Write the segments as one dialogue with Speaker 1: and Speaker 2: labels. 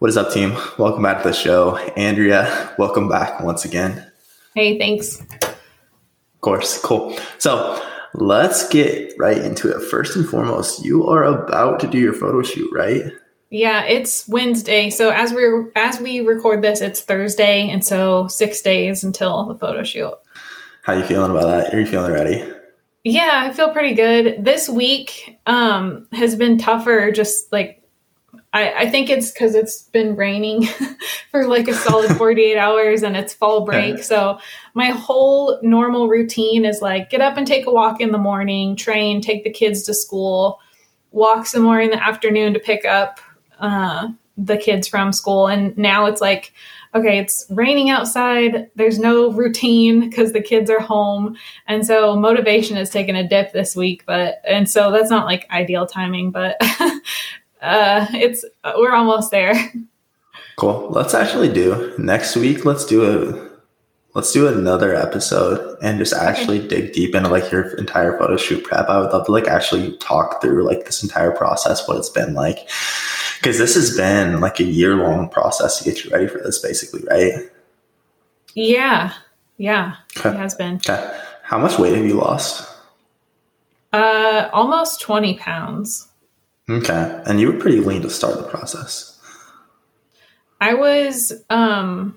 Speaker 1: What is up, team? Welcome back to the show. Andrea, welcome back once again.
Speaker 2: Hey, thanks.
Speaker 1: Of course, cool. So let's get right into it. First and foremost, you are about to do your photo shoot, right?
Speaker 2: Yeah, it's Wednesday. So as we as we record this, it's Thursday, and so six days until the photo shoot.
Speaker 1: How you feeling about that? Are you feeling ready?
Speaker 2: Yeah, I feel pretty good. This week um, has been tougher. Just like I, I think it's because it's been raining for like a solid 48 hours and it's fall break. So my whole normal routine is like get up and take a walk in the morning, train, take the kids to school, walk some more in the afternoon to pick up uh, the kids from school. And now it's like, okay, it's raining outside. There's no routine because the kids are home. And so motivation has taken a dip this week, but, and so that's not like ideal timing, but uh, it's we're almost there.
Speaker 1: Cool. Let's actually do next week. Let's do a let's do another episode and just actually okay. dig deep into like your entire photo shoot prep. I would love to like actually talk through like this entire process, what it's been like, because this has been like a year long process to get you ready for this, basically, right?
Speaker 2: Yeah, yeah, okay. it has been.
Speaker 1: Okay. How much weight have you lost?
Speaker 2: Uh, almost twenty pounds.
Speaker 1: Okay. And you were pretty lean to start the process.
Speaker 2: I was um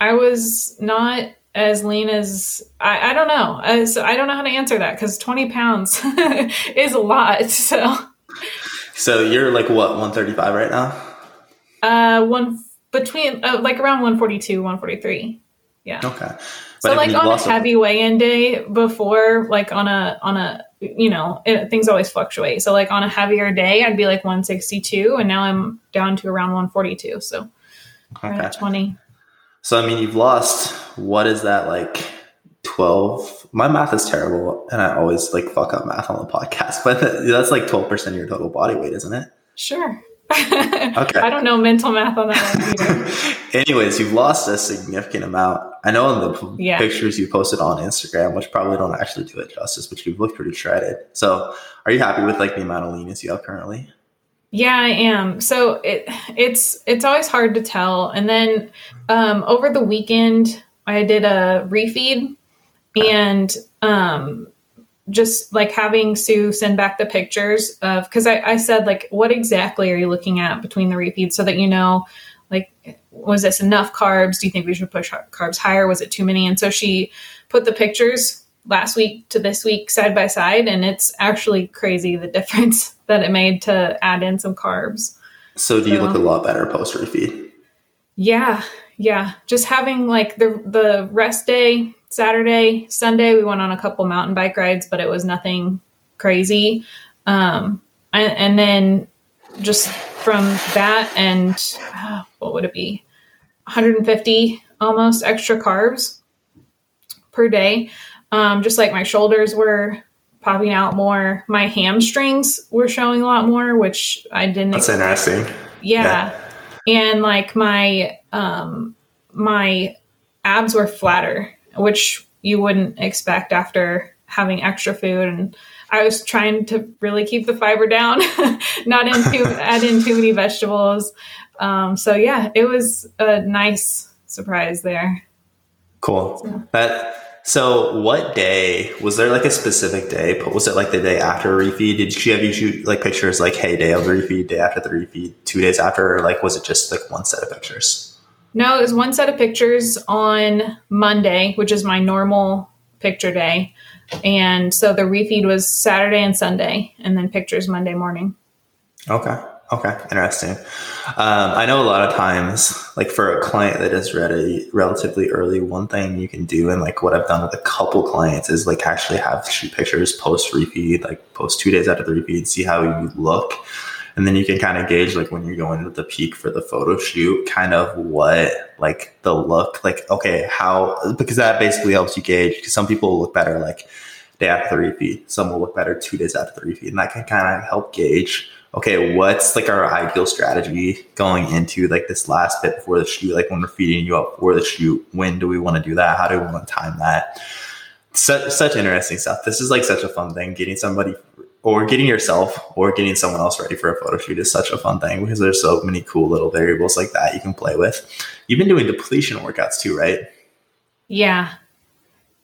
Speaker 2: I was not as lean as I, I don't know. Uh, so I don't know how to answer that because 20 pounds is a lot. So
Speaker 1: So you're like what, 135 right now?
Speaker 2: Uh one between uh, like around 142, 143. Yeah.
Speaker 1: Okay.
Speaker 2: But so like on a heavy weigh-in day before, like on a on a you know it, things always fluctuate. So like on a heavier day, I'd be like 162, and now I'm down to around 142. So okay. at 20.
Speaker 1: So I mean, you've lost. What is that like? 12 my math is terrible and i always like fuck up math on the podcast but that's like 12% of your total body weight isn't it
Speaker 2: sure okay. I don't know mental math on that
Speaker 1: either. Anyways, you've lost a significant amount. I know in the yeah. pictures you posted on Instagram, which probably don't actually do it justice, but you look pretty shredded. So, are you happy with like the amount of leanness you have currently?
Speaker 2: Yeah, I am. So it it's it's always hard to tell. And then um, over the weekend, I did a refeed, and um, just like having Sue send back the pictures of because I, I said like what exactly are you looking at between the refeeds so that you know like was this enough carbs? Do you think we should push carbs higher? Was it too many? And so she put the pictures last week to this week side by side and it's actually crazy the difference that it made to add in some carbs.
Speaker 1: So do you so, look a lot better post refeed
Speaker 2: yeah yeah. Just having like the the rest day Saturday, Sunday, we went on a couple mountain bike rides, but it was nothing crazy. Um, and, and then just from that and uh, what would it be? 150 almost extra carbs per day. Um, just like my shoulders were popping out more. My hamstrings were showing a lot more, which I didn't.
Speaker 1: That's expect. interesting.
Speaker 2: Yeah. yeah. And like my, um, my abs were flatter which you wouldn't expect after having extra food and I was trying to really keep the fiber down, not into add in too many vegetables. Um, so yeah, it was a nice surprise there.
Speaker 1: Cool. So. That so what day was there like a specific day? Was it like the day after a refeed? Did she have you shoot like pictures like hey day of the refeed, day after the refeed, two days after, or like was it just like one set of pictures?
Speaker 2: No, it was one set of pictures on Monday, which is my normal picture day. And so the refeed was Saturday and Sunday, and then pictures Monday morning.
Speaker 1: Okay. Okay. Interesting. Um, I know a lot of times, like for a client that is ready relatively early, one thing you can do, and like what I've done with a couple clients, is like actually have shoot pictures post refeed, like post two days after the refeed, see how you look and then you can kind of gauge like when you're going to the peak for the photo shoot kind of what like the look like okay how because that basically helps you gauge because some people look better like day after the refeed some will look better two days after the refeed and that can kind of help gauge okay what's like our ideal strategy going into like this last bit before the shoot like when we're feeding you up for the shoot when do we want to do that how do we want to time that such, such interesting stuff this is like such a fun thing getting somebody or getting yourself or getting someone else ready for a photo shoot is such a fun thing because there's so many cool little variables like that you can play with. You've been doing depletion workouts too, right?
Speaker 2: Yeah.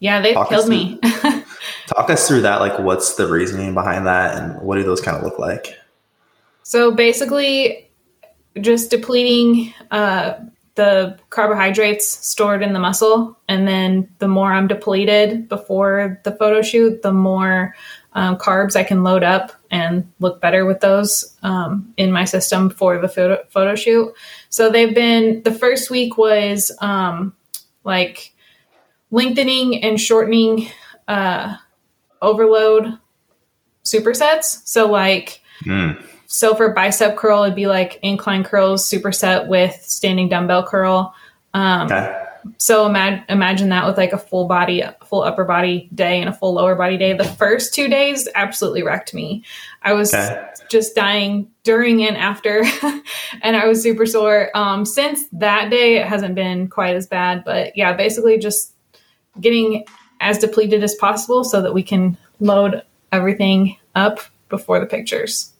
Speaker 2: Yeah, they've talk killed me.
Speaker 1: talk us through that. Like, what's the reasoning behind that, and what do those kind of look like?
Speaker 2: So basically, just depleting uh, the carbohydrates stored in the muscle, and then the more I'm depleted before the photo shoot, the more um, carbs I can load up and look better with those um, in my system for the photo, photo shoot. So they've been the first week was um, like lengthening and shortening uh, overload supersets. So like mm. so for bicep curl, it'd be like incline curls superset with standing dumbbell curl. Um, okay. So imagine imagine that with like a full body, full upper body day and a full lower body day. The first two days absolutely wrecked me. I was okay. just dying during and after, and I was super sore. Um, since that day, it hasn't been quite as bad, but yeah, basically just getting as depleted as possible so that we can load everything up before the pictures.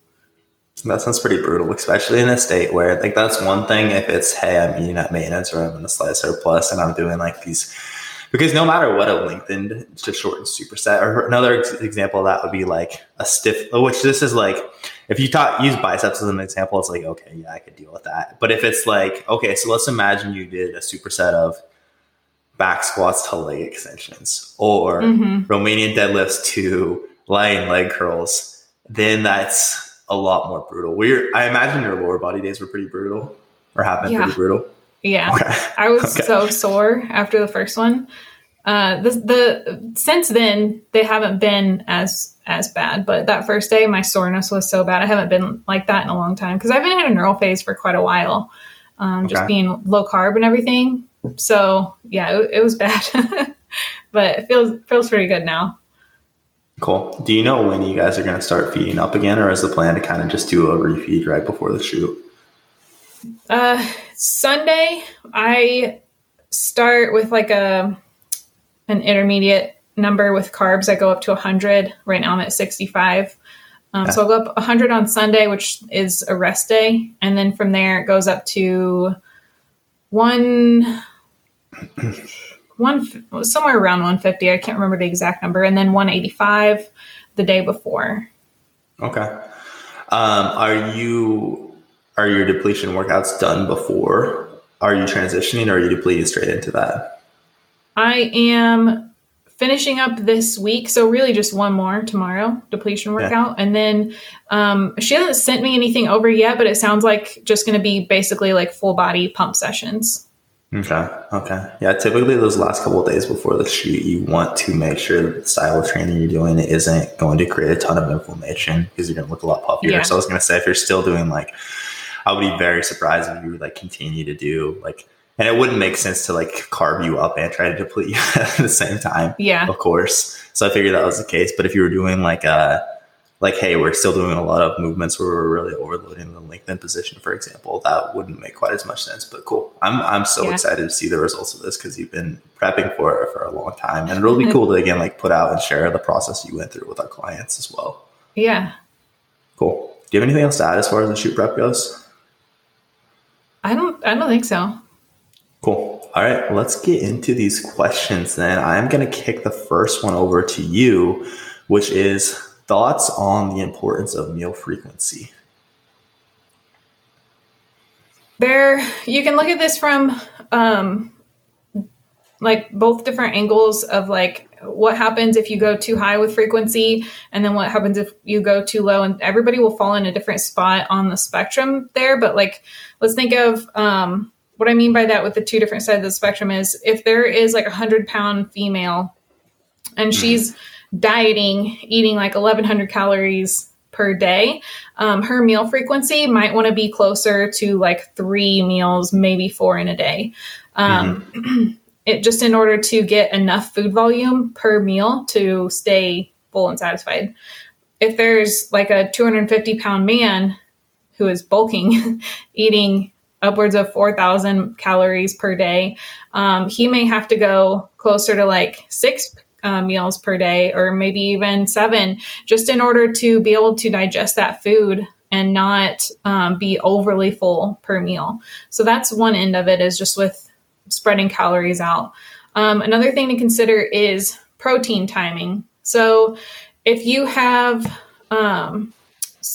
Speaker 1: That sounds pretty brutal, especially in a state where like that's one thing if it's hey, I'm eating at maintenance or I'm in a slight surplus and I'm doing like these because no matter what a lengthened to shortened superset or another example of that would be like a stiff oh, which this is like if you taught use biceps as an example, it's like okay, yeah, I could deal with that. But if it's like, okay, so let's imagine you did a superset of back squats to leg extensions or mm-hmm. Romanian deadlifts to lying leg curls, then that's a lot more brutal. We're I imagine your lower body days were pretty brutal or have been yeah. pretty brutal.
Speaker 2: Yeah. Okay. I was okay. so sore after the first one. Uh, the, the since then they haven't been as as bad, but that first day my soreness was so bad. I haven't been like that in a long time because I've been in a neural phase for quite a while, um, okay. just being low carb and everything. So yeah, it, it was bad, but it feels feels pretty good now.
Speaker 1: Cool. Do you know when you guys are going to start feeding up again, or is the plan to kind of just do a refeed right before the shoot?
Speaker 2: Uh, Sunday, I start with like a an intermediate number with carbs. I go up to 100. Right now, I'm at 65. Um, So I'll go up 100 on Sunday, which is a rest day, and then from there it goes up to one one somewhere around 150 i can't remember the exact number and then 185 the day before.
Speaker 1: Okay. Um, are you are your depletion workouts done before? Are you transitioning or are you depleting straight into that?
Speaker 2: I am finishing up this week so really just one more tomorrow depletion workout yeah. and then um, she hasn't sent me anything over yet but it sounds like just going to be basically like full body pump sessions
Speaker 1: Okay. Okay. Yeah. Typically, those last couple days before the shoot, you want to make sure that the style of training you're doing isn't going to create a ton of inflammation because you're going to look a lot puffier. Yeah. So I was going to say, if you're still doing like, I would be very surprised if you would like continue to do like, and it wouldn't make sense to like carve you up and try to deplete you at the same time.
Speaker 2: Yeah.
Speaker 1: Of course. So I figured that was the case. But if you were doing like a like, hey, we're still doing a lot of movements where we're really overloading the lengthened position, for example, that wouldn't make quite as much sense. But cool. I'm I'm so yeah. excited to see the results of this because you've been prepping for it for a long time. And it'll be cool to again like put out and share the process you went through with our clients as well.
Speaker 2: Yeah.
Speaker 1: Cool. Do you have anything else to add as far as the shoot prep goes?
Speaker 2: I don't I don't think so.
Speaker 1: Cool. All right, let's get into these questions then. I'm going to kick the first one over to you, which is Thoughts on the importance of meal frequency?
Speaker 2: There, you can look at this from um, like both different angles of like what happens if you go too high with frequency and then what happens if you go too low and everybody will fall in a different spot on the spectrum there but like let's think of um, what i mean by that with the two different sides of the spectrum is if there is like a hundred pound female and mm-hmm. she's dieting, eating like 1100 calories per day, um, her meal frequency might want to be closer to like three meals, maybe four in a day. Um, mm-hmm. it just in order to get enough food volume per meal to stay full and satisfied. If there's like a 250 pound man who is bulking, eating upwards of 4,000 calories per day, um, he may have to go closer to like six uh, meals per day, or maybe even seven, just in order to be able to digest that food and not um, be overly full per meal. So that's one end of it is just with spreading calories out. Um, another thing to consider is protein timing. So if you have, um,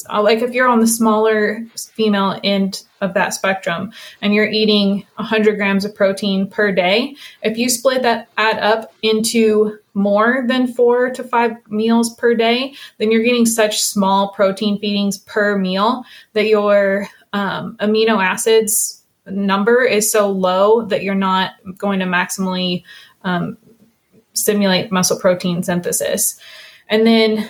Speaker 2: like if you're on the smaller female end of that spectrum and you're eating 100 grams of protein per day, if you split that add up into more than four to five meals per day, then you're getting such small protein feedings per meal that your um, amino acids number is so low that you're not going to maximally um, stimulate muscle protein synthesis. And then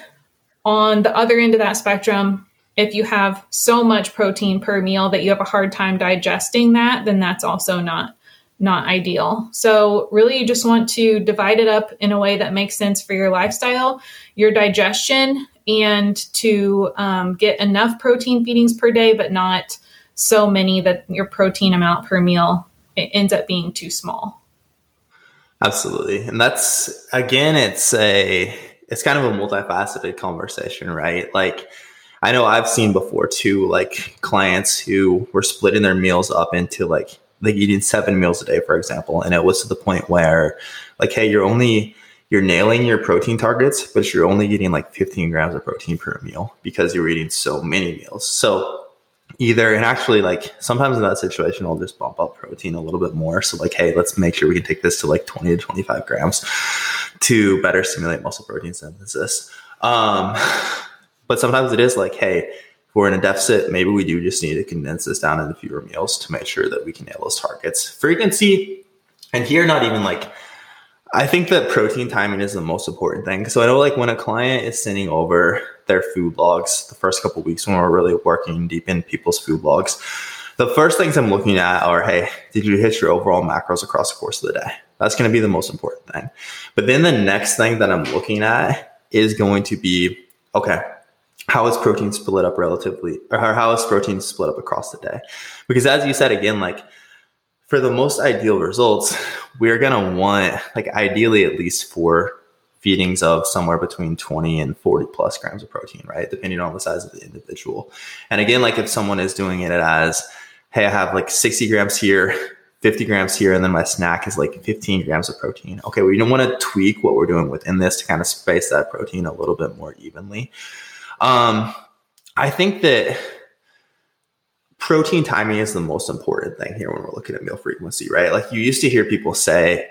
Speaker 2: on the other end of that spectrum, if you have so much protein per meal that you have a hard time digesting that, then that's also not not ideal. So really you just want to divide it up in a way that makes sense for your lifestyle, your digestion, and to um, get enough protein feedings per day, but not so many that your protein amount per meal ends up being too small.
Speaker 1: Absolutely. And that's again, it's a it's kind of a multifaceted conversation, right? Like I know I've seen before too, like clients who were splitting their meals up into like like eating seven meals a day, for example. And it was to the point where like, hey, you're only you're nailing your protein targets, but you're only getting like 15 grams of protein per meal because you're eating so many meals. So either and actually like sometimes in that situation I'll just bump up protein a little bit more. So like, hey, let's make sure we can take this to like 20 to 25 grams to better stimulate muscle protein synthesis. Um, but sometimes it is like, hey, if we're in a deficit, maybe we do just need to condense this down into fewer meals to make sure that we can nail those targets. Frequency, and here, not even like, I think that protein timing is the most important thing. So I know like when a client is sending over their food logs the first couple weeks when we're really working deep in people's food logs, the first things I'm looking at are, hey, did you hit your overall macros across the course of the day? That's going to be the most important thing. But then the next thing that I'm looking at is going to be, okay, how is protein split up relatively or how is protein split up across the day because as you said again like for the most ideal results we're going to want like ideally at least four feedings of somewhere between 20 and 40 plus grams of protein right? Depending on the size of the individual. And again like if someone is doing it as hey i have like 60 grams here 50 grams here and then my snack is like 15 grams of protein. Okay we don't want to tweak what we're doing within this to kind of space that protein a little bit more evenly. Um, I think that protein timing is the most important thing here when we're looking at meal frequency, right? Like you used to hear people say,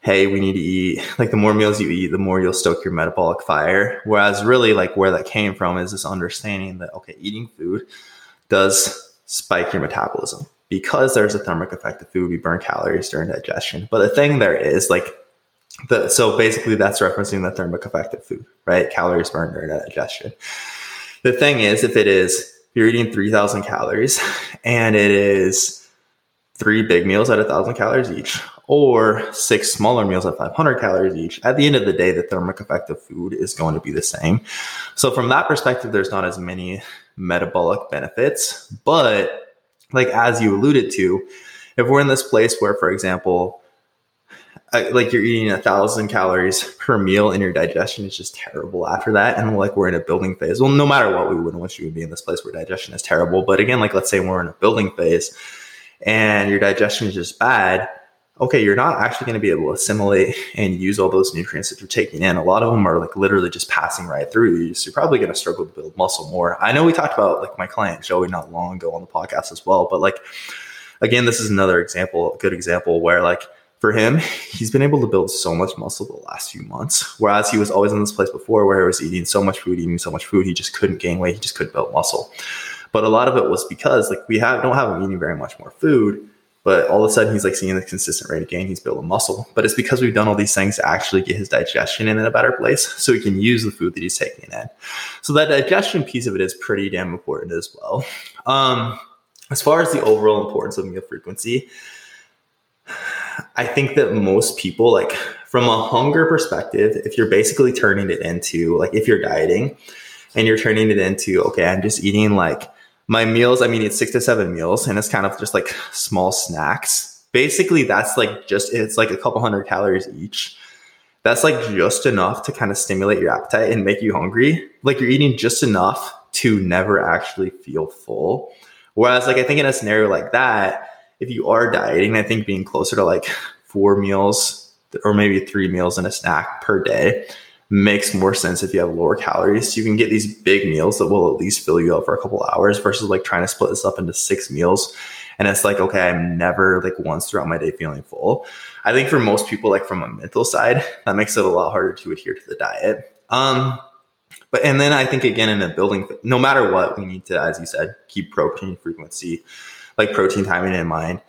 Speaker 1: hey, we need to eat, like the more meals you eat, the more you'll stoke your metabolic fire. Whereas really like where that came from is this understanding that, okay, eating food does spike your metabolism because there's a thermic effect of food. We burn calories during digestion. But the thing there is like the, so basically that's referencing the thermic effect of food, right? Calories burned during digestion. The thing is, if it is, you're eating 3000 calories and it is three big meals at 1000 calories each or six smaller meals at 500 calories each. At the end of the day the thermic effect of food is going to be the same. So from that perspective there's not as many metabolic benefits but like as you alluded to if we're in this place where for example like you're eating a thousand calories per meal and your digestion is just terrible after that. And like we're in a building phase. Well, no matter what, we wouldn't want you to be in this place where digestion is terrible. But again, like let's say we're in a building phase and your digestion is just bad. Okay, you're not actually going to be able to assimilate and use all those nutrients that you're taking in. A lot of them are like literally just passing right through you. So you're probably going to struggle to build muscle more. I know we talked about like my client Joey not long ago on the podcast as well, but like again, this is another example, a good example where like for him, he's been able to build so much muscle the last few months. Whereas he was always in this place before where he was eating so much food, eating so much food, he just couldn't gain weight. He just couldn't build muscle. But a lot of it was because like we have don't have him eating very much more food, but all of a sudden he's like seeing the consistent rate of gain. He's building muscle. But it's because we've done all these things to actually get his digestion in a better place so he can use the food that he's taking in. So that digestion piece of it is pretty damn important as well. Um, as far as the overall importance of meal frequency, I think that most people, like from a hunger perspective, if you're basically turning it into like if you're dieting and you're turning it into, okay, I'm just eating like my meals, I mean, it's six to seven meals and it's kind of just like small snacks. Basically, that's like just, it's like a couple hundred calories each. that's like just enough to kind of stimulate your appetite and make you hungry. Like you're eating just enough to never actually feel full. Whereas, like, I think in a scenario like that, if you are dieting, I think being closer to like four meals or maybe three meals and a snack per day makes more sense if you have lower calories. So you can get these big meals that will at least fill you up for a couple hours versus like trying to split this up into six meals. And it's like, okay, I'm never like once throughout my day feeling full. I think for most people, like from a mental side, that makes it a lot harder to adhere to the diet. Um, but and then I think again in a building, no matter what, we need to, as you said, keep protein frequency, like protein timing in mind.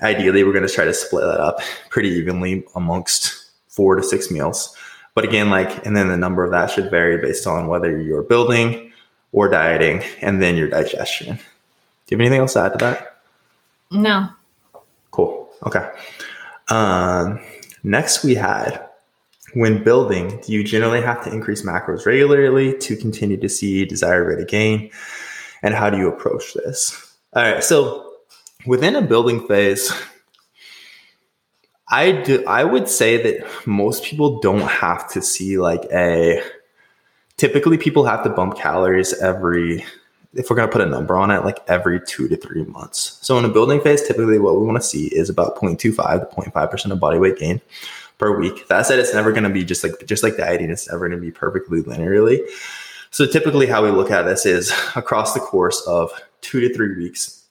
Speaker 1: Ideally, we're going to try to split that up pretty evenly amongst four to six meals. But again, like, and then the number of that should vary based on whether you're building or dieting, and then your digestion. Do you have anything else to add to that?
Speaker 2: No.
Speaker 1: Cool. Okay. Um, next, we had when building, do you generally have to increase macros regularly to continue to see desired rate of gain? And how do you approach this? All right. So within a building phase, I do I would say that most people don't have to see like a typically people have to bump calories every if we're going to put a number on it like every 2 to 3 months. So in a building phase typically what we want to see is about 0.25 to 0.5% of body weight gain per week. That said, it's never going to be just like just like dieting. It's never going to be perfectly linearly. So typically, how we look at this is across the course of two to three weeks,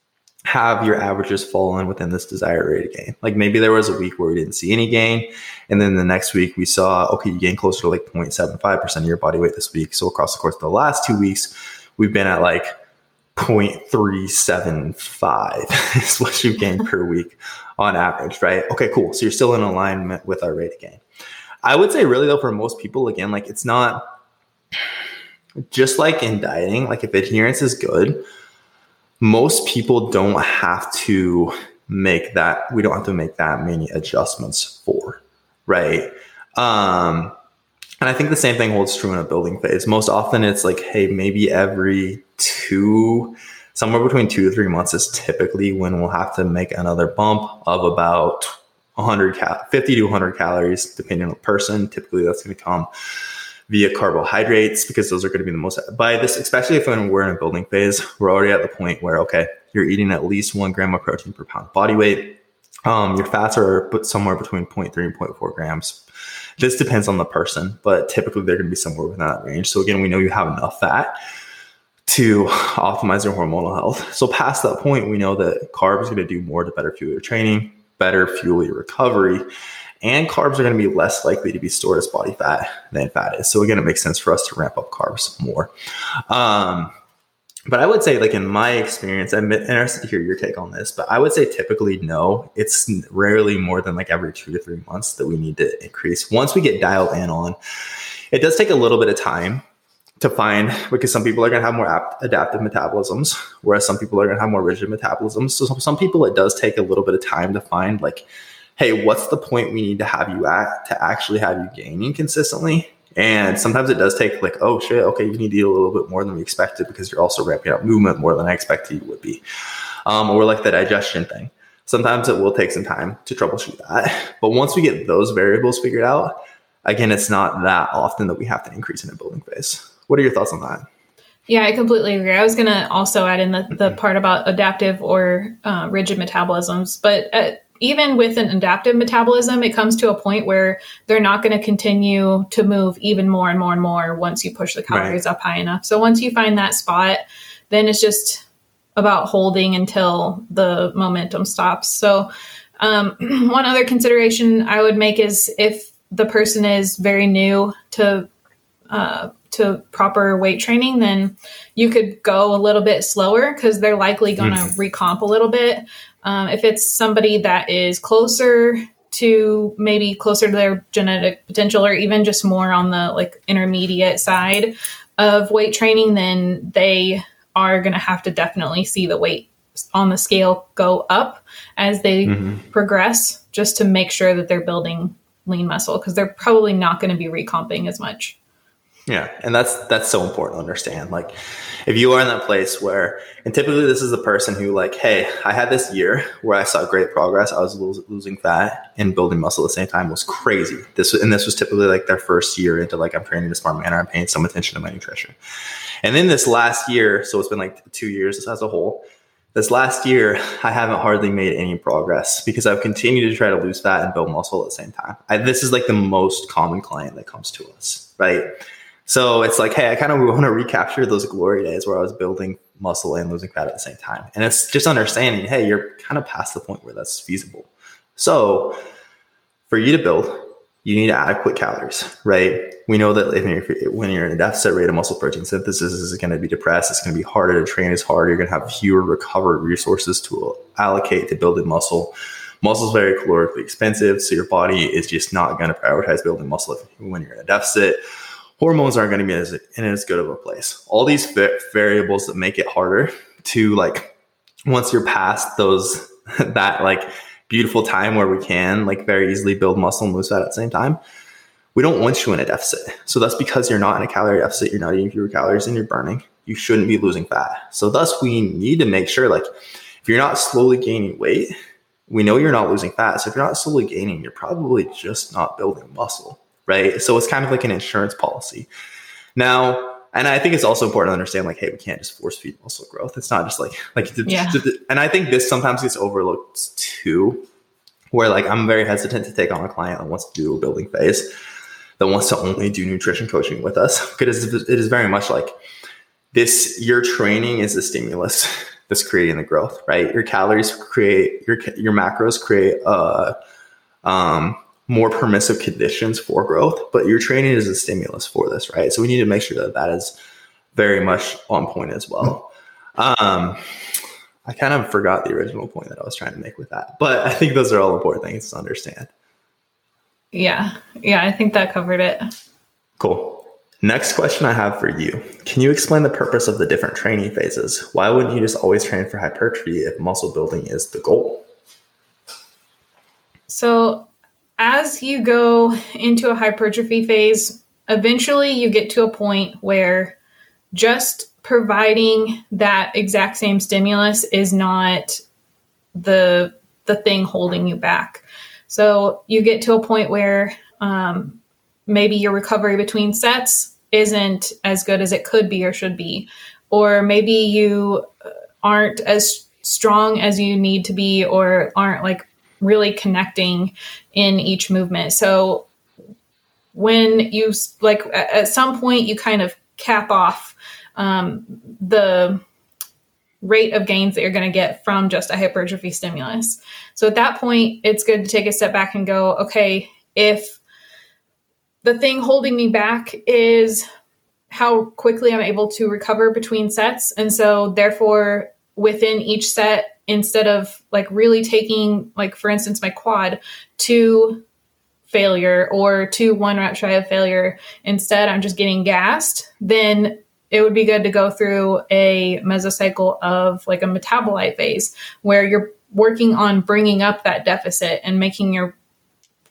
Speaker 1: have your averages fallen within this desired rate of gain. Like maybe there was a week where we didn't see any gain, and then the next week we saw okay, you gain closer to like 0.75 percent of your body weight this week. So across the course of the last two weeks, we've been at like 0.375 is what you gain per week on average, right? Okay, cool. So you're still in alignment with our rate of gain. I would say, really, though, for most people, again, like it's not just like in dieting, like if adherence is good, most people don't have to make that, we don't have to make that many adjustments for, right? Um, and I think the same thing holds true in a building phase. Most often it's like, hey, maybe every two, somewhere between two to three months is typically when we'll have to make another bump of about 100 cal- 50 to 100 calories, depending on the person. Typically, that's going to come via carbohydrates because those are going to be the most by this, especially if we're in a building phase, we're already at the point where okay, you're eating at least one gram of protein per pound body weight. Um, your fats are put somewhere between 0.3 and 0.4 grams. This depends on the person, but typically they're going to be somewhere within that range. So again, we know you have enough fat to optimize your hormonal health. So past that point, we know that carbs are going to do more to better fuel your training, better fuel your recovery, and carbs are going to be less likely to be stored as body fat than fat is. So again, it makes sense for us to ramp up carbs more. Um, but I would say, like in my experience, I'm interested to hear your take on this. But I would say typically no, it's rarely more than like every two to three months that we need to increase. Once we get dialed in on, it does take a little bit of time to find because some people are going to have more ap- adaptive metabolisms, whereas some people are going to have more rigid metabolisms. So some people, it does take a little bit of time to find like, hey, what's the point we need to have you at to actually have you gaining consistently? And sometimes it does take like, oh shit, okay, you need to eat a little bit more than we expected because you're also ramping up movement more than I expected you would be. Um, or like the digestion thing. Sometimes it will take some time to troubleshoot that. But once we get those variables figured out, again, it's not that often that we have to increase in a building phase. What are your thoughts on that?
Speaker 2: Yeah, I completely agree. I was going to also add in the, the part about adaptive or uh, rigid metabolisms, but uh, even with an adaptive metabolism, it comes to a point where they're not going to continue to move even more and more and more once you push the calories right. up high enough. So once you find that spot, then it's just about holding until the momentum stops. So um, one other consideration I would make is if the person is very new to uh, to proper weight training, then you could go a little bit slower because they're likely going to mm. recomp a little bit. Um, if it's somebody that is closer to maybe closer to their genetic potential or even just more on the like intermediate side of weight training, then they are going to have to definitely see the weight on the scale go up as they mm-hmm. progress just to make sure that they're building lean muscle because they're probably not going to be recomping as much.
Speaker 1: Yeah, and that's that's so important to understand. Like, if you are in that place where, and typically this is the person who, like, hey, I had this year where I saw great progress. I was lo- losing fat and building muscle at the same time. Was crazy. This and this was typically like their first year into like I'm training in a smart manner. I'm paying some attention to my nutrition, and then this last year, so it's been like two years as a whole. This last year, I haven't hardly made any progress because I've continued to try to lose fat and build muscle at the same time. I, this is like the most common client that comes to us, right? So it's like, hey, I kind of want to recapture those glory days where I was building muscle and losing fat at the same time. And it's just understanding, hey, you're kind of past the point where that's feasible. So for you to build, you need adequate calories, right? We know that you're, when you're in a deficit rate of muscle protein synthesis is going to be depressed. It's going to be harder to train as hard. You're going to have fewer recovered resources to allocate to building muscle. Muscle is very calorically expensive, so your body is just not going to prioritize building muscle when you're in a deficit hormones aren't going to be as, in as good of a place. All these variables that make it harder to like once you're past those that like beautiful time where we can like very easily build muscle and lose fat at the same time. We don't want you in a deficit. So that's because you're not in a calorie deficit. You're not eating fewer calories and you're burning. You shouldn't be losing fat. So thus we need to make sure like if you're not slowly gaining weight, we know you're not losing fat. So if you're not slowly gaining, you're probably just not building muscle right? So it's kind of like an insurance policy. Now, and I think it's also important to understand, like, hey, we can't just force feed muscle growth. It's not just like, like, yeah. and I think this sometimes gets overlooked too, where like I'm very hesitant to take on a client that wants to do a building phase, that wants to only do nutrition coaching with us, because it is very much like this. Your training is the stimulus that's creating the growth, right? Your calories create your your macros create uh um more permissive conditions for growth, but your training is a stimulus for this, right? So we need to make sure that that is very much on point as well. Um, I kind of forgot the original point that I was trying to make with that, but I think those are all important things to understand.
Speaker 2: Yeah. Yeah. I think that covered it.
Speaker 1: Cool. Next question I have for you. Can you explain the purpose of the different training phases? Why wouldn't you just always train for hypertrophy if muscle building is the goal?
Speaker 2: So as you go into a hypertrophy phase, eventually you get to a point where just providing that exact same stimulus is not the the thing holding you back. So you get to a point where um, maybe your recovery between sets isn't as good as it could be or should be, or maybe you aren't as strong as you need to be, or aren't like really connecting in each movement. So when you like at some point you kind of cap off um, the rate of gains that you're going to get from just a hypertrophy stimulus. So at that point, it's good to take a step back and go, okay, if the thing holding me back is how quickly I'm able to recover between sets. And so, therefore, within each set, instead of like really taking like for instance my quad to failure or to one rep shy of failure. Instead i'm just getting gassed then it would be good to go through a mesocycle of like a metabolite phase where you're working on bringing up that deficit and making your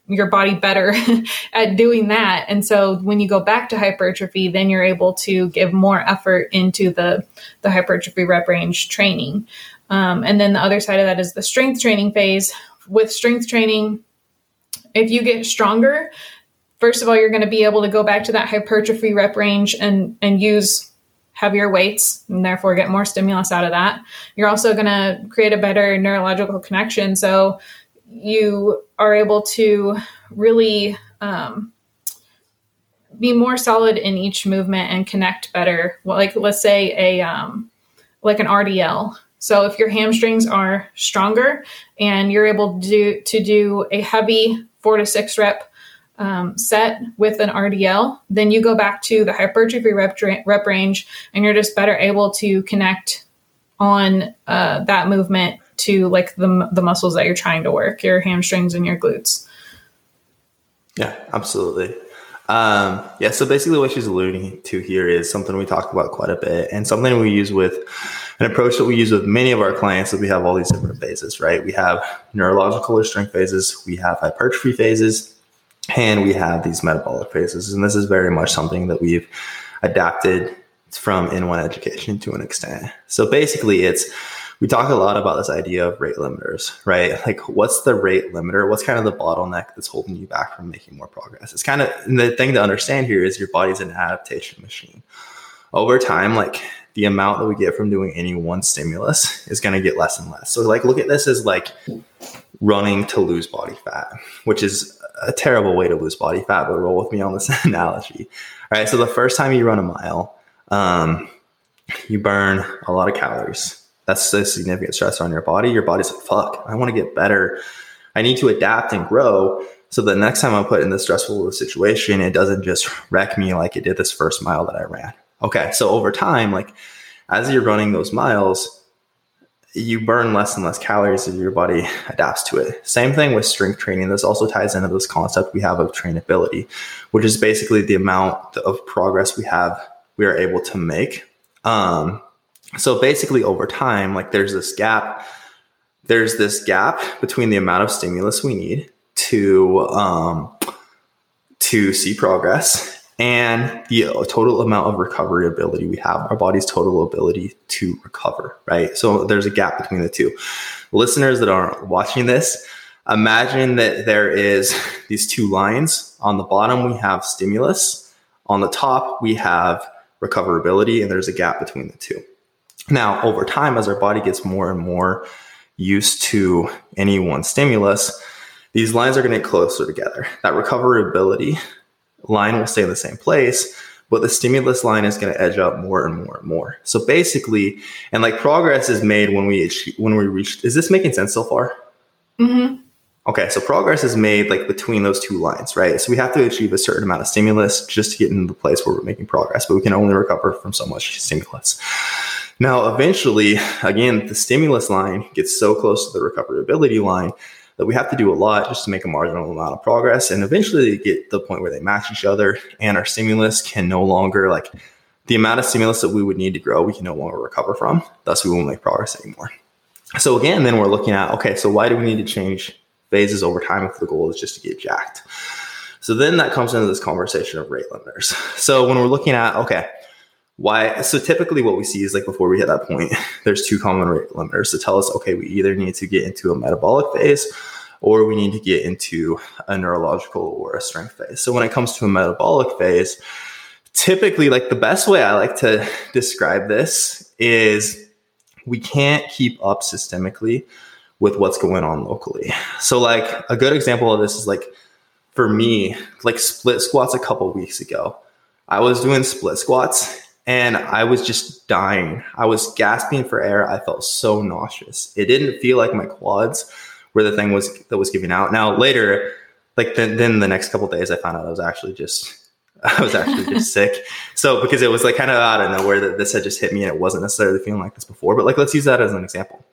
Speaker 2: your body better at doing that and so when you go back to hypertrophy then you're able to give more effort into the the hypertrophy rep range training um, and then the other side of that is the strength training phase. With strength training, if you get stronger, first of all, you're going to be able to go back to that hypertrophy rep range and and use heavier weights and therefore get more stimulus out of that. You're also going to create a better neurological connection, so you are able to really um, be more solid in each movement and connect better. Well, like let's say a um, like an RDL so if your hamstrings are stronger and you're able to do, to do a heavy four to six rep um, set with an RDL, then you go back to the hypertrophy rep, rep range and you're just better able to connect on uh, that movement to like the, the muscles that you're trying to work, your hamstrings and your glutes.
Speaker 1: Yeah, absolutely. Um, yeah, so basically what she's alluding to here is something we talk about quite a bit and something we use with an approach that we use with many of our clients that we have all these different phases, right? We have neurological or strength phases, we have hypertrophy phases, and we have these metabolic phases. And this is very much something that we've adapted from N1 Education to an extent. So basically, it's we talk a lot about this idea of rate limiters, right? Like, what's the rate limiter? What's kind of the bottleneck that's holding you back from making more progress? It's kind of the thing to understand here is your body's an adaptation machine. Over time, like the amount that we get from doing any one stimulus is going to get less and less. So, like, look at this as like running to lose body fat, which is a terrible way to lose body fat, but roll with me on this analogy. All right. So, the first time you run a mile, um, you burn a lot of calories that's a significant stress on your body. Your body's like, fuck, I want to get better. I need to adapt and grow. So the next time I'm put in this stressful situation, it doesn't just wreck me like it did this first mile that I ran. Okay. So over time, like as you're running those miles, you burn less and less calories as your body adapts to it. Same thing with strength training. This also ties into this concept we have of trainability, which is basically the amount of progress we have, we are able to make um, so basically over time like there's this gap there's this gap between the amount of stimulus we need to um, to see progress and the total amount of recovery ability we have our body's total ability to recover right? So there's a gap between the two. Listeners that aren't watching this imagine that there is these two lines. On the bottom we have stimulus. On the top we have recoverability and there's a gap between the two now, over time, as our body gets more and more used to any one stimulus, these lines are going to get closer together. That recoverability line will stay in the same place, but the stimulus line is going to edge up more and more and more. So basically, and like progress is made when we achieve, when we reach. Is this making sense so far?
Speaker 2: Mm-hmm.
Speaker 1: Okay, so progress is made like between those two lines, right? So we have to achieve a certain amount of stimulus just to get into the place where we're making progress, but we can only recover from so much stimulus. Now, eventually, again, the stimulus line gets so close to the recoverability line that we have to do a lot just to make a marginal amount of progress. And eventually, they get to the point where they match each other, and our stimulus can no longer like the amount of stimulus that we would need to grow, we can no longer recover from. Thus, we won't make progress anymore. So again, then we're looking at okay, so why do we need to change phases over time if the goal is just to get jacked? So then that comes into this conversation of rate limiters. So when we're looking at okay, why so typically what we see is like before we hit that point there's two common rate limiters to tell us okay we either need to get into a metabolic phase or we need to get into a neurological or a strength phase. So when it comes to a metabolic phase typically like the best way i like to describe this is we can't keep up systemically with what's going on locally. So like a good example of this is like for me like split squats a couple weeks ago. I was doing split squats and I was just dying. I was gasping for air. I felt so nauseous. It didn't feel like my quads were the thing was that was giving out. Now later, like then, then the next couple days, I found out I was actually just I was actually just sick. So because it was like kind of out of nowhere that this had just hit me, and it wasn't necessarily feeling like this before. But like let's use that as an example.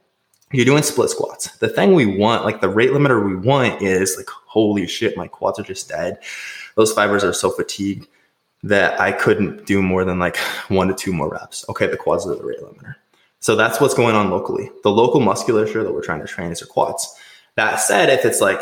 Speaker 1: You're doing split squats. The thing we want, like the rate limiter we want, is like holy shit, my quads are just dead. Those fibers are so fatigued that I couldn't do more than like one to two more reps. Okay, the quads are the rate limiter. So that's what's going on locally. The local musculature that we're trying to train is your quads. That said, if it's like,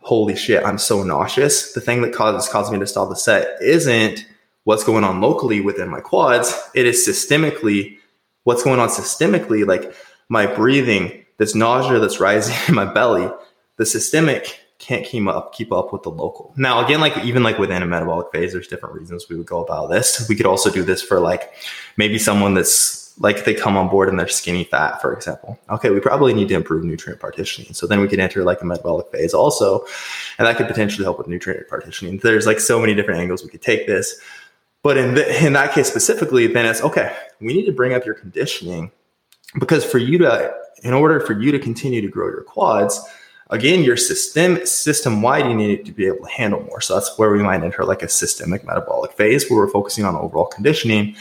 Speaker 1: holy shit, I'm so nauseous, the thing that causes causing me to stop the set isn't what's going on locally within my quads. It is systemically what's going on systemically, like my breathing, this nausea that's rising in my belly, the systemic can't keep up keep up with the local. Now again, like even like within a metabolic phase, there's different reasons we would go about this. We could also do this for like maybe someone that's like they come on board and they're skinny fat, for example. Okay, we probably need to improve nutrient partitioning. So then we could enter like a metabolic phase also, and that could potentially help with nutrient partitioning. There's like so many different angles we could take this. But in the, in that case specifically, then it's okay. We need to bring up your conditioning because for you to, in order for you to continue to grow your quads, again, your system system wide, you need to be able to handle more. So that's where we might enter like a systemic metabolic phase where we're focusing on overall conditioning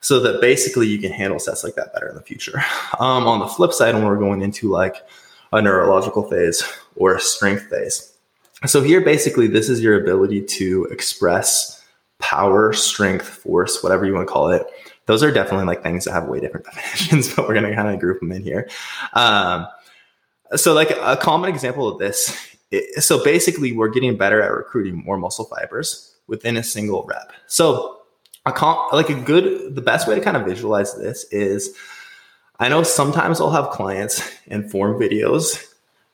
Speaker 1: so that basically you can handle sets like that better in the future. Um, on the flip side, when we're going into like a neurological phase or a strength phase. So here, basically, this is your ability to express power, strength, force, whatever you want to call it. Those are definitely like things that have way different definitions, but we're going to kind of group them in here. Um, so like a common example of this so basically, we're getting better at recruiting more muscle fibers within a single rep. So, a comp, like a good, the best way to kind of visualize this is I know sometimes I'll have clients in form videos.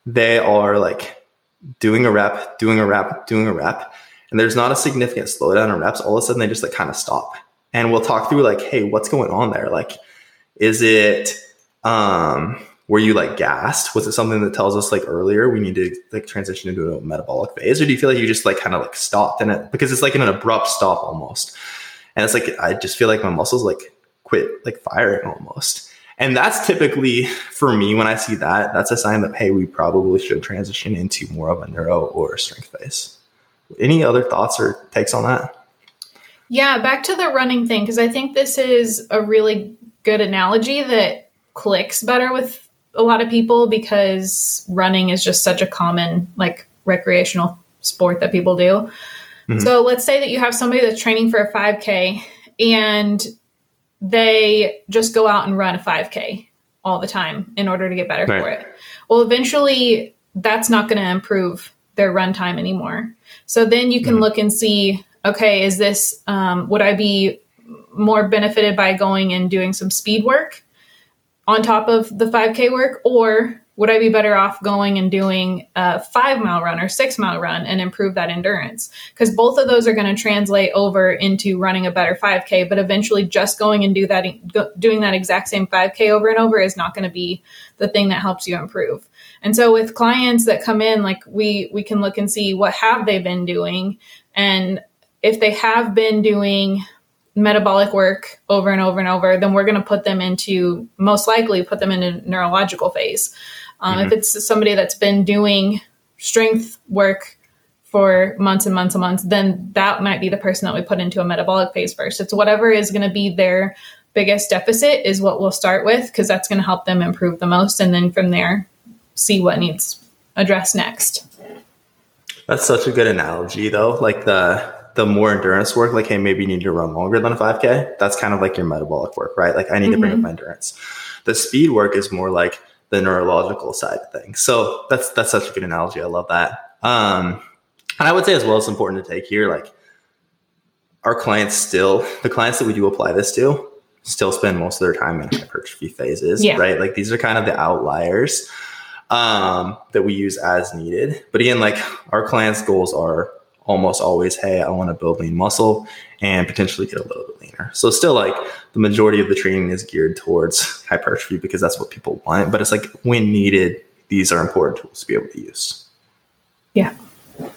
Speaker 1: They are like doing a rep, doing a rep, doing a rep, and there's not a significant slowdown in reps. All of a sudden, they just like kind of stop. And we'll talk through like, hey, what's going on there? Like, is it um were you like gassed? Was it something that tells us like earlier we need to like transition into a metabolic phase, or do you feel like you just like kind of like stopped in it because it's like an abrupt stop almost? And it's like I just feel like my muscles like quit like firing almost. And that's typically for me when I see that, that's a sign that hey, we probably should transition into more of a neuro or strength phase. Any other thoughts or takes on that?
Speaker 2: Yeah, back to the running thing because I think this is a really good analogy that clicks better with a lot of people because running is just such a common like recreational sport that people do. Mm-hmm. So let's say that you have somebody that's training for a 5K and they just go out and run a 5K all the time in order to get better right. for it. Well, eventually that's not going to improve their run time anymore. So then you can mm-hmm. look and see okay, is this, um, would I be more benefited by going and doing some speed work on top of the 5K work? Or would I be better off going and doing a five mile run or six mile run and improve that endurance? Because both of those are going to translate over into running a better 5K, but eventually just going and do that, doing that exact same 5K over and over is not going to be the thing that helps you improve. And so with clients that come in, like we, we can look and see what have they been doing. And if they have been doing metabolic work over and over and over, then we're going to put them into most likely put them in a neurological phase. Um, mm-hmm. If it's somebody that's been doing strength work for months and months and months, then that might be the person that we put into a metabolic phase first. It's whatever is going to be their biggest deficit is what we'll start with because that's going to help them improve the most, and then from there, see what needs addressed next.
Speaker 1: That's such a good analogy, though. Like the the more endurance work, like, hey, maybe you need to run longer than a 5K. That's kind of like your metabolic work, right? Like, I need mm-hmm. to bring up mm-hmm. my endurance. The speed work is more like the neurological side of things. So that's that's such a good analogy. I love that. Um, and I would say as well, it's important to take here, like our clients still, the clients that we do apply this to, still spend most of their time in hypertrophy phases, yeah. right? Like these are kind of the outliers um, that we use as needed. But again, like our clients' goals are almost always, hey, I want to build lean muscle and potentially get a little bit leaner. So still like the majority of the training is geared towards hypertrophy because that's what people want. But it's like when needed, these are important tools to be able to use.
Speaker 2: Yeah.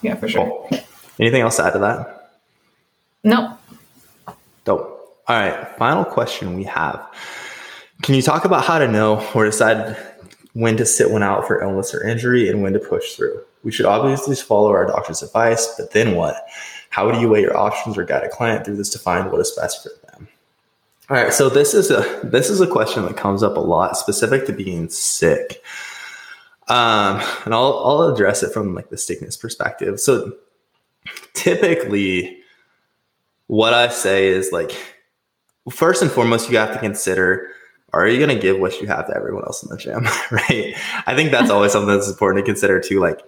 Speaker 2: Yeah, for sure. Cool.
Speaker 1: Anything else to add to that?
Speaker 2: No.
Speaker 1: Dope. All right. Final question we have. Can you talk about how to know or decide when to sit one out for illness or injury and when to push through? We should obviously follow our doctor's advice, but then what? How do you weigh your options or guide a client through this to find what is best for them? All right, so this is a this is a question that comes up a lot, specific to being sick. Um, and I'll I'll address it from like the sickness perspective. So typically, what I say is like, first and foremost, you have to consider are you going to give what you have to everyone else in the gym right i think that's always something that's important to consider too like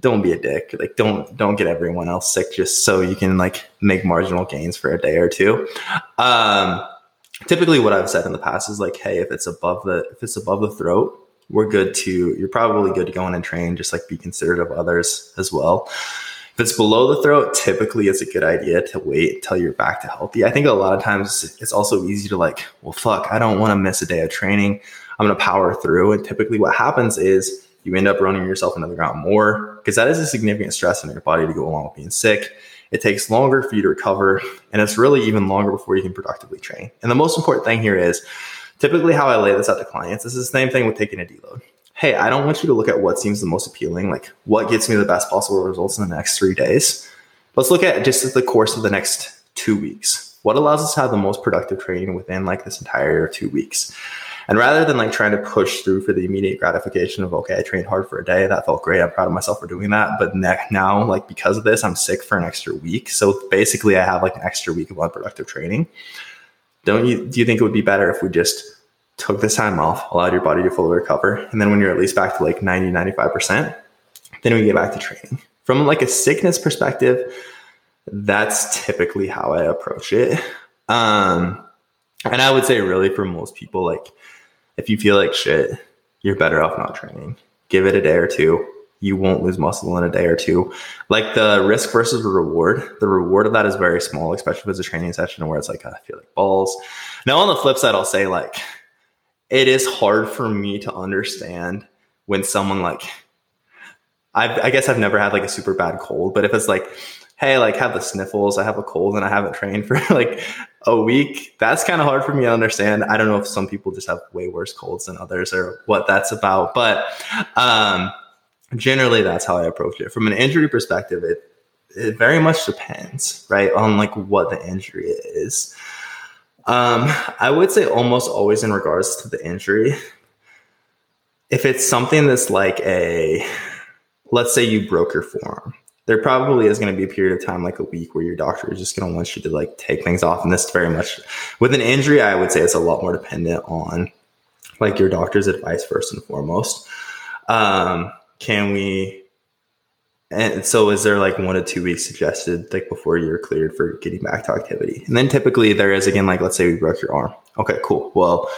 Speaker 1: don't be a dick. Like don't don't get everyone else sick just so you can like make marginal gains for a day or two. Um, typically, what I've said in the past is like, hey, if it's above the if it's above the throat, we're good to. You're probably good to go in and train. Just like be considerate of others as well. If it's below the throat, typically it's a good idea to wait until you're back to healthy. I think a lot of times it's also easy to like, well, fuck, I don't want to miss a day of training. I'm going to power through. And typically what happens is you end up running yourself into the ground more because that is a significant stress on your body to go along with being sick. It takes longer for you to recover, and it's really even longer before you can productively train. And the most important thing here is typically how I lay this out to clients is the same thing with taking a deload. Hey, I don't want you to look at what seems the most appealing, like what gets me the best possible results in the next three days. Let's look at just the course of the next two weeks. What allows us to have the most productive training within like this entire two weeks? And rather than like trying to push through for the immediate gratification of, okay, I trained hard for a day. That felt great. I'm proud of myself for doing that. But now, like because of this, I'm sick for an extra week. So basically I have like an extra week of unproductive training. Don't you, do you think it would be better if we just took this time off, allowed your body to fully recover? And then when you're at least back to like 90, 95%, then we get back to training. From like a sickness perspective, that's typically how I approach it. Um, and I would say, really, for most people, like if you feel like shit, you're better off not training. Give it a day or two. You won't lose muscle in a day or two. Like the risk versus the reward, the reward of that is very small, especially if it's a training session where it's like, I feel like balls. Now, on the flip side, I'll say, like, it is hard for me to understand when someone like I've, I guess I've never had like a super bad cold, but if it's like, hey, like have the sniffles, I have a cold and I haven't trained for like a week, that's kind of hard for me to understand. I don't know if some people just have way worse colds than others or what that's about, but um, generally that's how I approach it. From an injury perspective, it it very much depends, right, on like what the injury is. Um, I would say almost always in regards to the injury, if it's something that's like a let's say you broke your forearm there probably is going to be a period of time like a week where your doctor is just going to want you to like take things off and this very much with an injury i would say it's a lot more dependent on like your doctor's advice first and foremost. Um, can we and so is there like one to two weeks suggested like before you're cleared for getting back to activity and then typically there is again like let's say we broke your arm okay cool well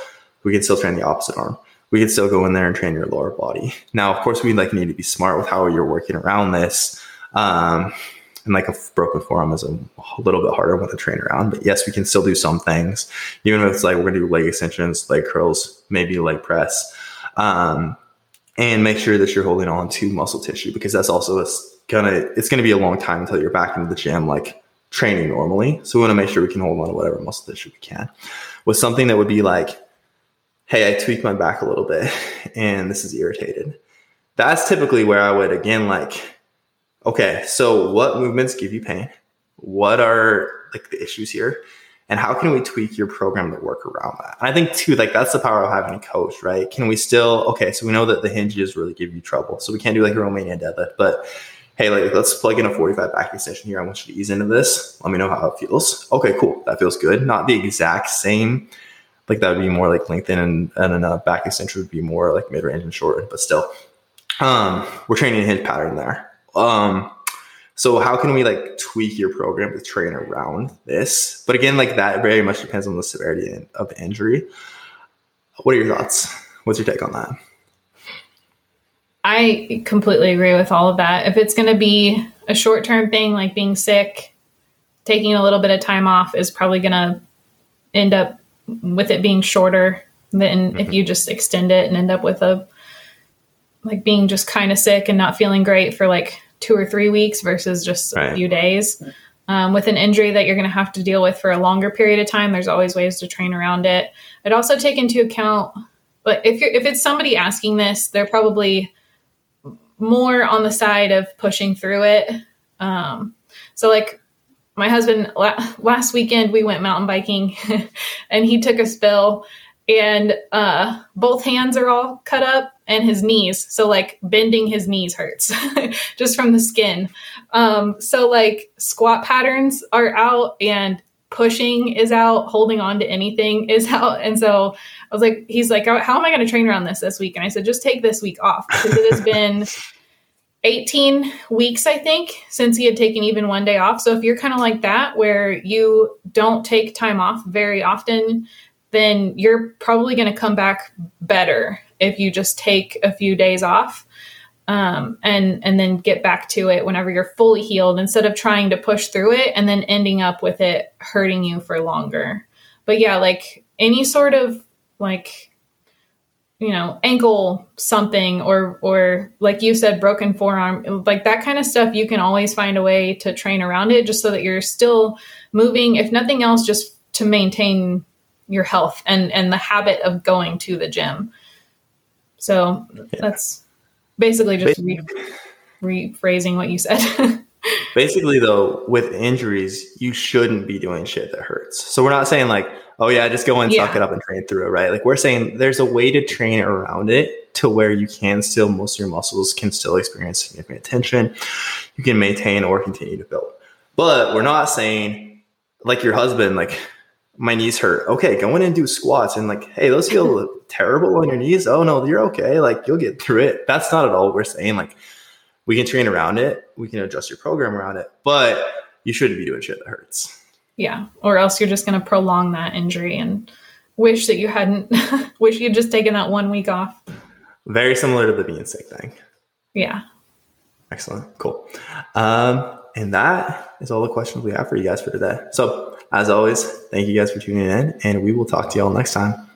Speaker 1: we can still train the opposite arm we can still go in there and train your lower body. Now, of course, we like need to be smart with how you're working around this. Um, and like a broken forearm is a, little bit harder one to train around. But yes, we can still do some things, even if it's like we're gonna do leg extensions, leg curls, maybe leg press, um, and make sure that you're holding on to muscle tissue because that's also gonna it's gonna be a long time until you're back into the gym like training normally. So we want to make sure we can hold on to whatever muscle tissue we can. With something that would be like hey, I tweaked my back a little bit and this is irritated. That's typically where I would again like, okay, so what movements give you pain? What are like the issues here? And how can we tweak your program to work around that? And I think too, like that's the power of having a coach, right? Can we still okay, so we know that the hinges really give you trouble. So we can't do like a Romanian deadlift, but hey, like let's plug in a 45 back extension here. I want you to ease into this. Let me know how it feels. Okay, cool. That feels good. Not the exact same like that would be more like lengthen and, and then a back extension would be more like mid range and short, but still, um, we're training a hinge pattern there. Um, so how can we like tweak your program to train around this? But again, like that very much depends on the severity of injury. What are your thoughts? What's your take on that?
Speaker 2: I completely agree with all of that. If it's going to be a short term thing like being sick, taking a little bit of time off is probably going to end up with it being shorter than mm-hmm. if you just extend it and end up with a like being just kind of sick and not feeling great for like two or three weeks versus just right. a few days. Um, with an injury that you're going to have to deal with for a longer period of time, there's always ways to train around it. I'd also take into account, but if you're if it's somebody asking this, they're probably more on the side of pushing through it. Um, so like my husband last weekend we went mountain biking and he took a spill and uh, both hands are all cut up and his knees. So like bending his knees hurts just from the skin. Um, so like squat patterns are out and pushing is out. Holding on to anything is out. And so i was like he's like how am i going to train around this this week? And i said just take this week off. Because it has been 18 weeks, I think, since he had taken even one day off. So if you're kind of like that, where you don't take time off very often, then you're probably going to come back better if you just take a few days off um, and and then get back to it whenever you're fully healed instead of trying to push through it and then ending up with it hurting you for longer. But yeah, like any sort of like you know ankle something or or like you said broken forearm like that kind of stuff you can always find a way to train around it just so that you're still moving if nothing else just to maintain your health and and the habit of going to the gym so yeah. that's basically just re- rephrasing what you said
Speaker 1: basically though with injuries you shouldn't be doing shit that hurts so we're not saying like oh yeah, just go and yeah. suck it up and train through it, right? Like we're saying there's a way to train around it to where you can still most of your muscles can still experience significant tension. You can maintain or continue to build. But we're not saying like your husband, like my knees hurt. Okay, go in and do squats and like, hey, those feel terrible on your knees. Oh no, you're okay. Like you'll get through it. That's not at all what we're saying. Like we can train around it. We can adjust your program around it, but you shouldn't be doing shit that hurts.
Speaker 2: Yeah. Or else you're just going to prolong that injury and wish that you hadn't, wish you'd just taken that one week off.
Speaker 1: Very similar to the being sick thing.
Speaker 2: Yeah.
Speaker 1: Excellent. Cool. Um, and that is all the questions we have for you guys for today. So, as always, thank you guys for tuning in, and we will talk to y'all next time.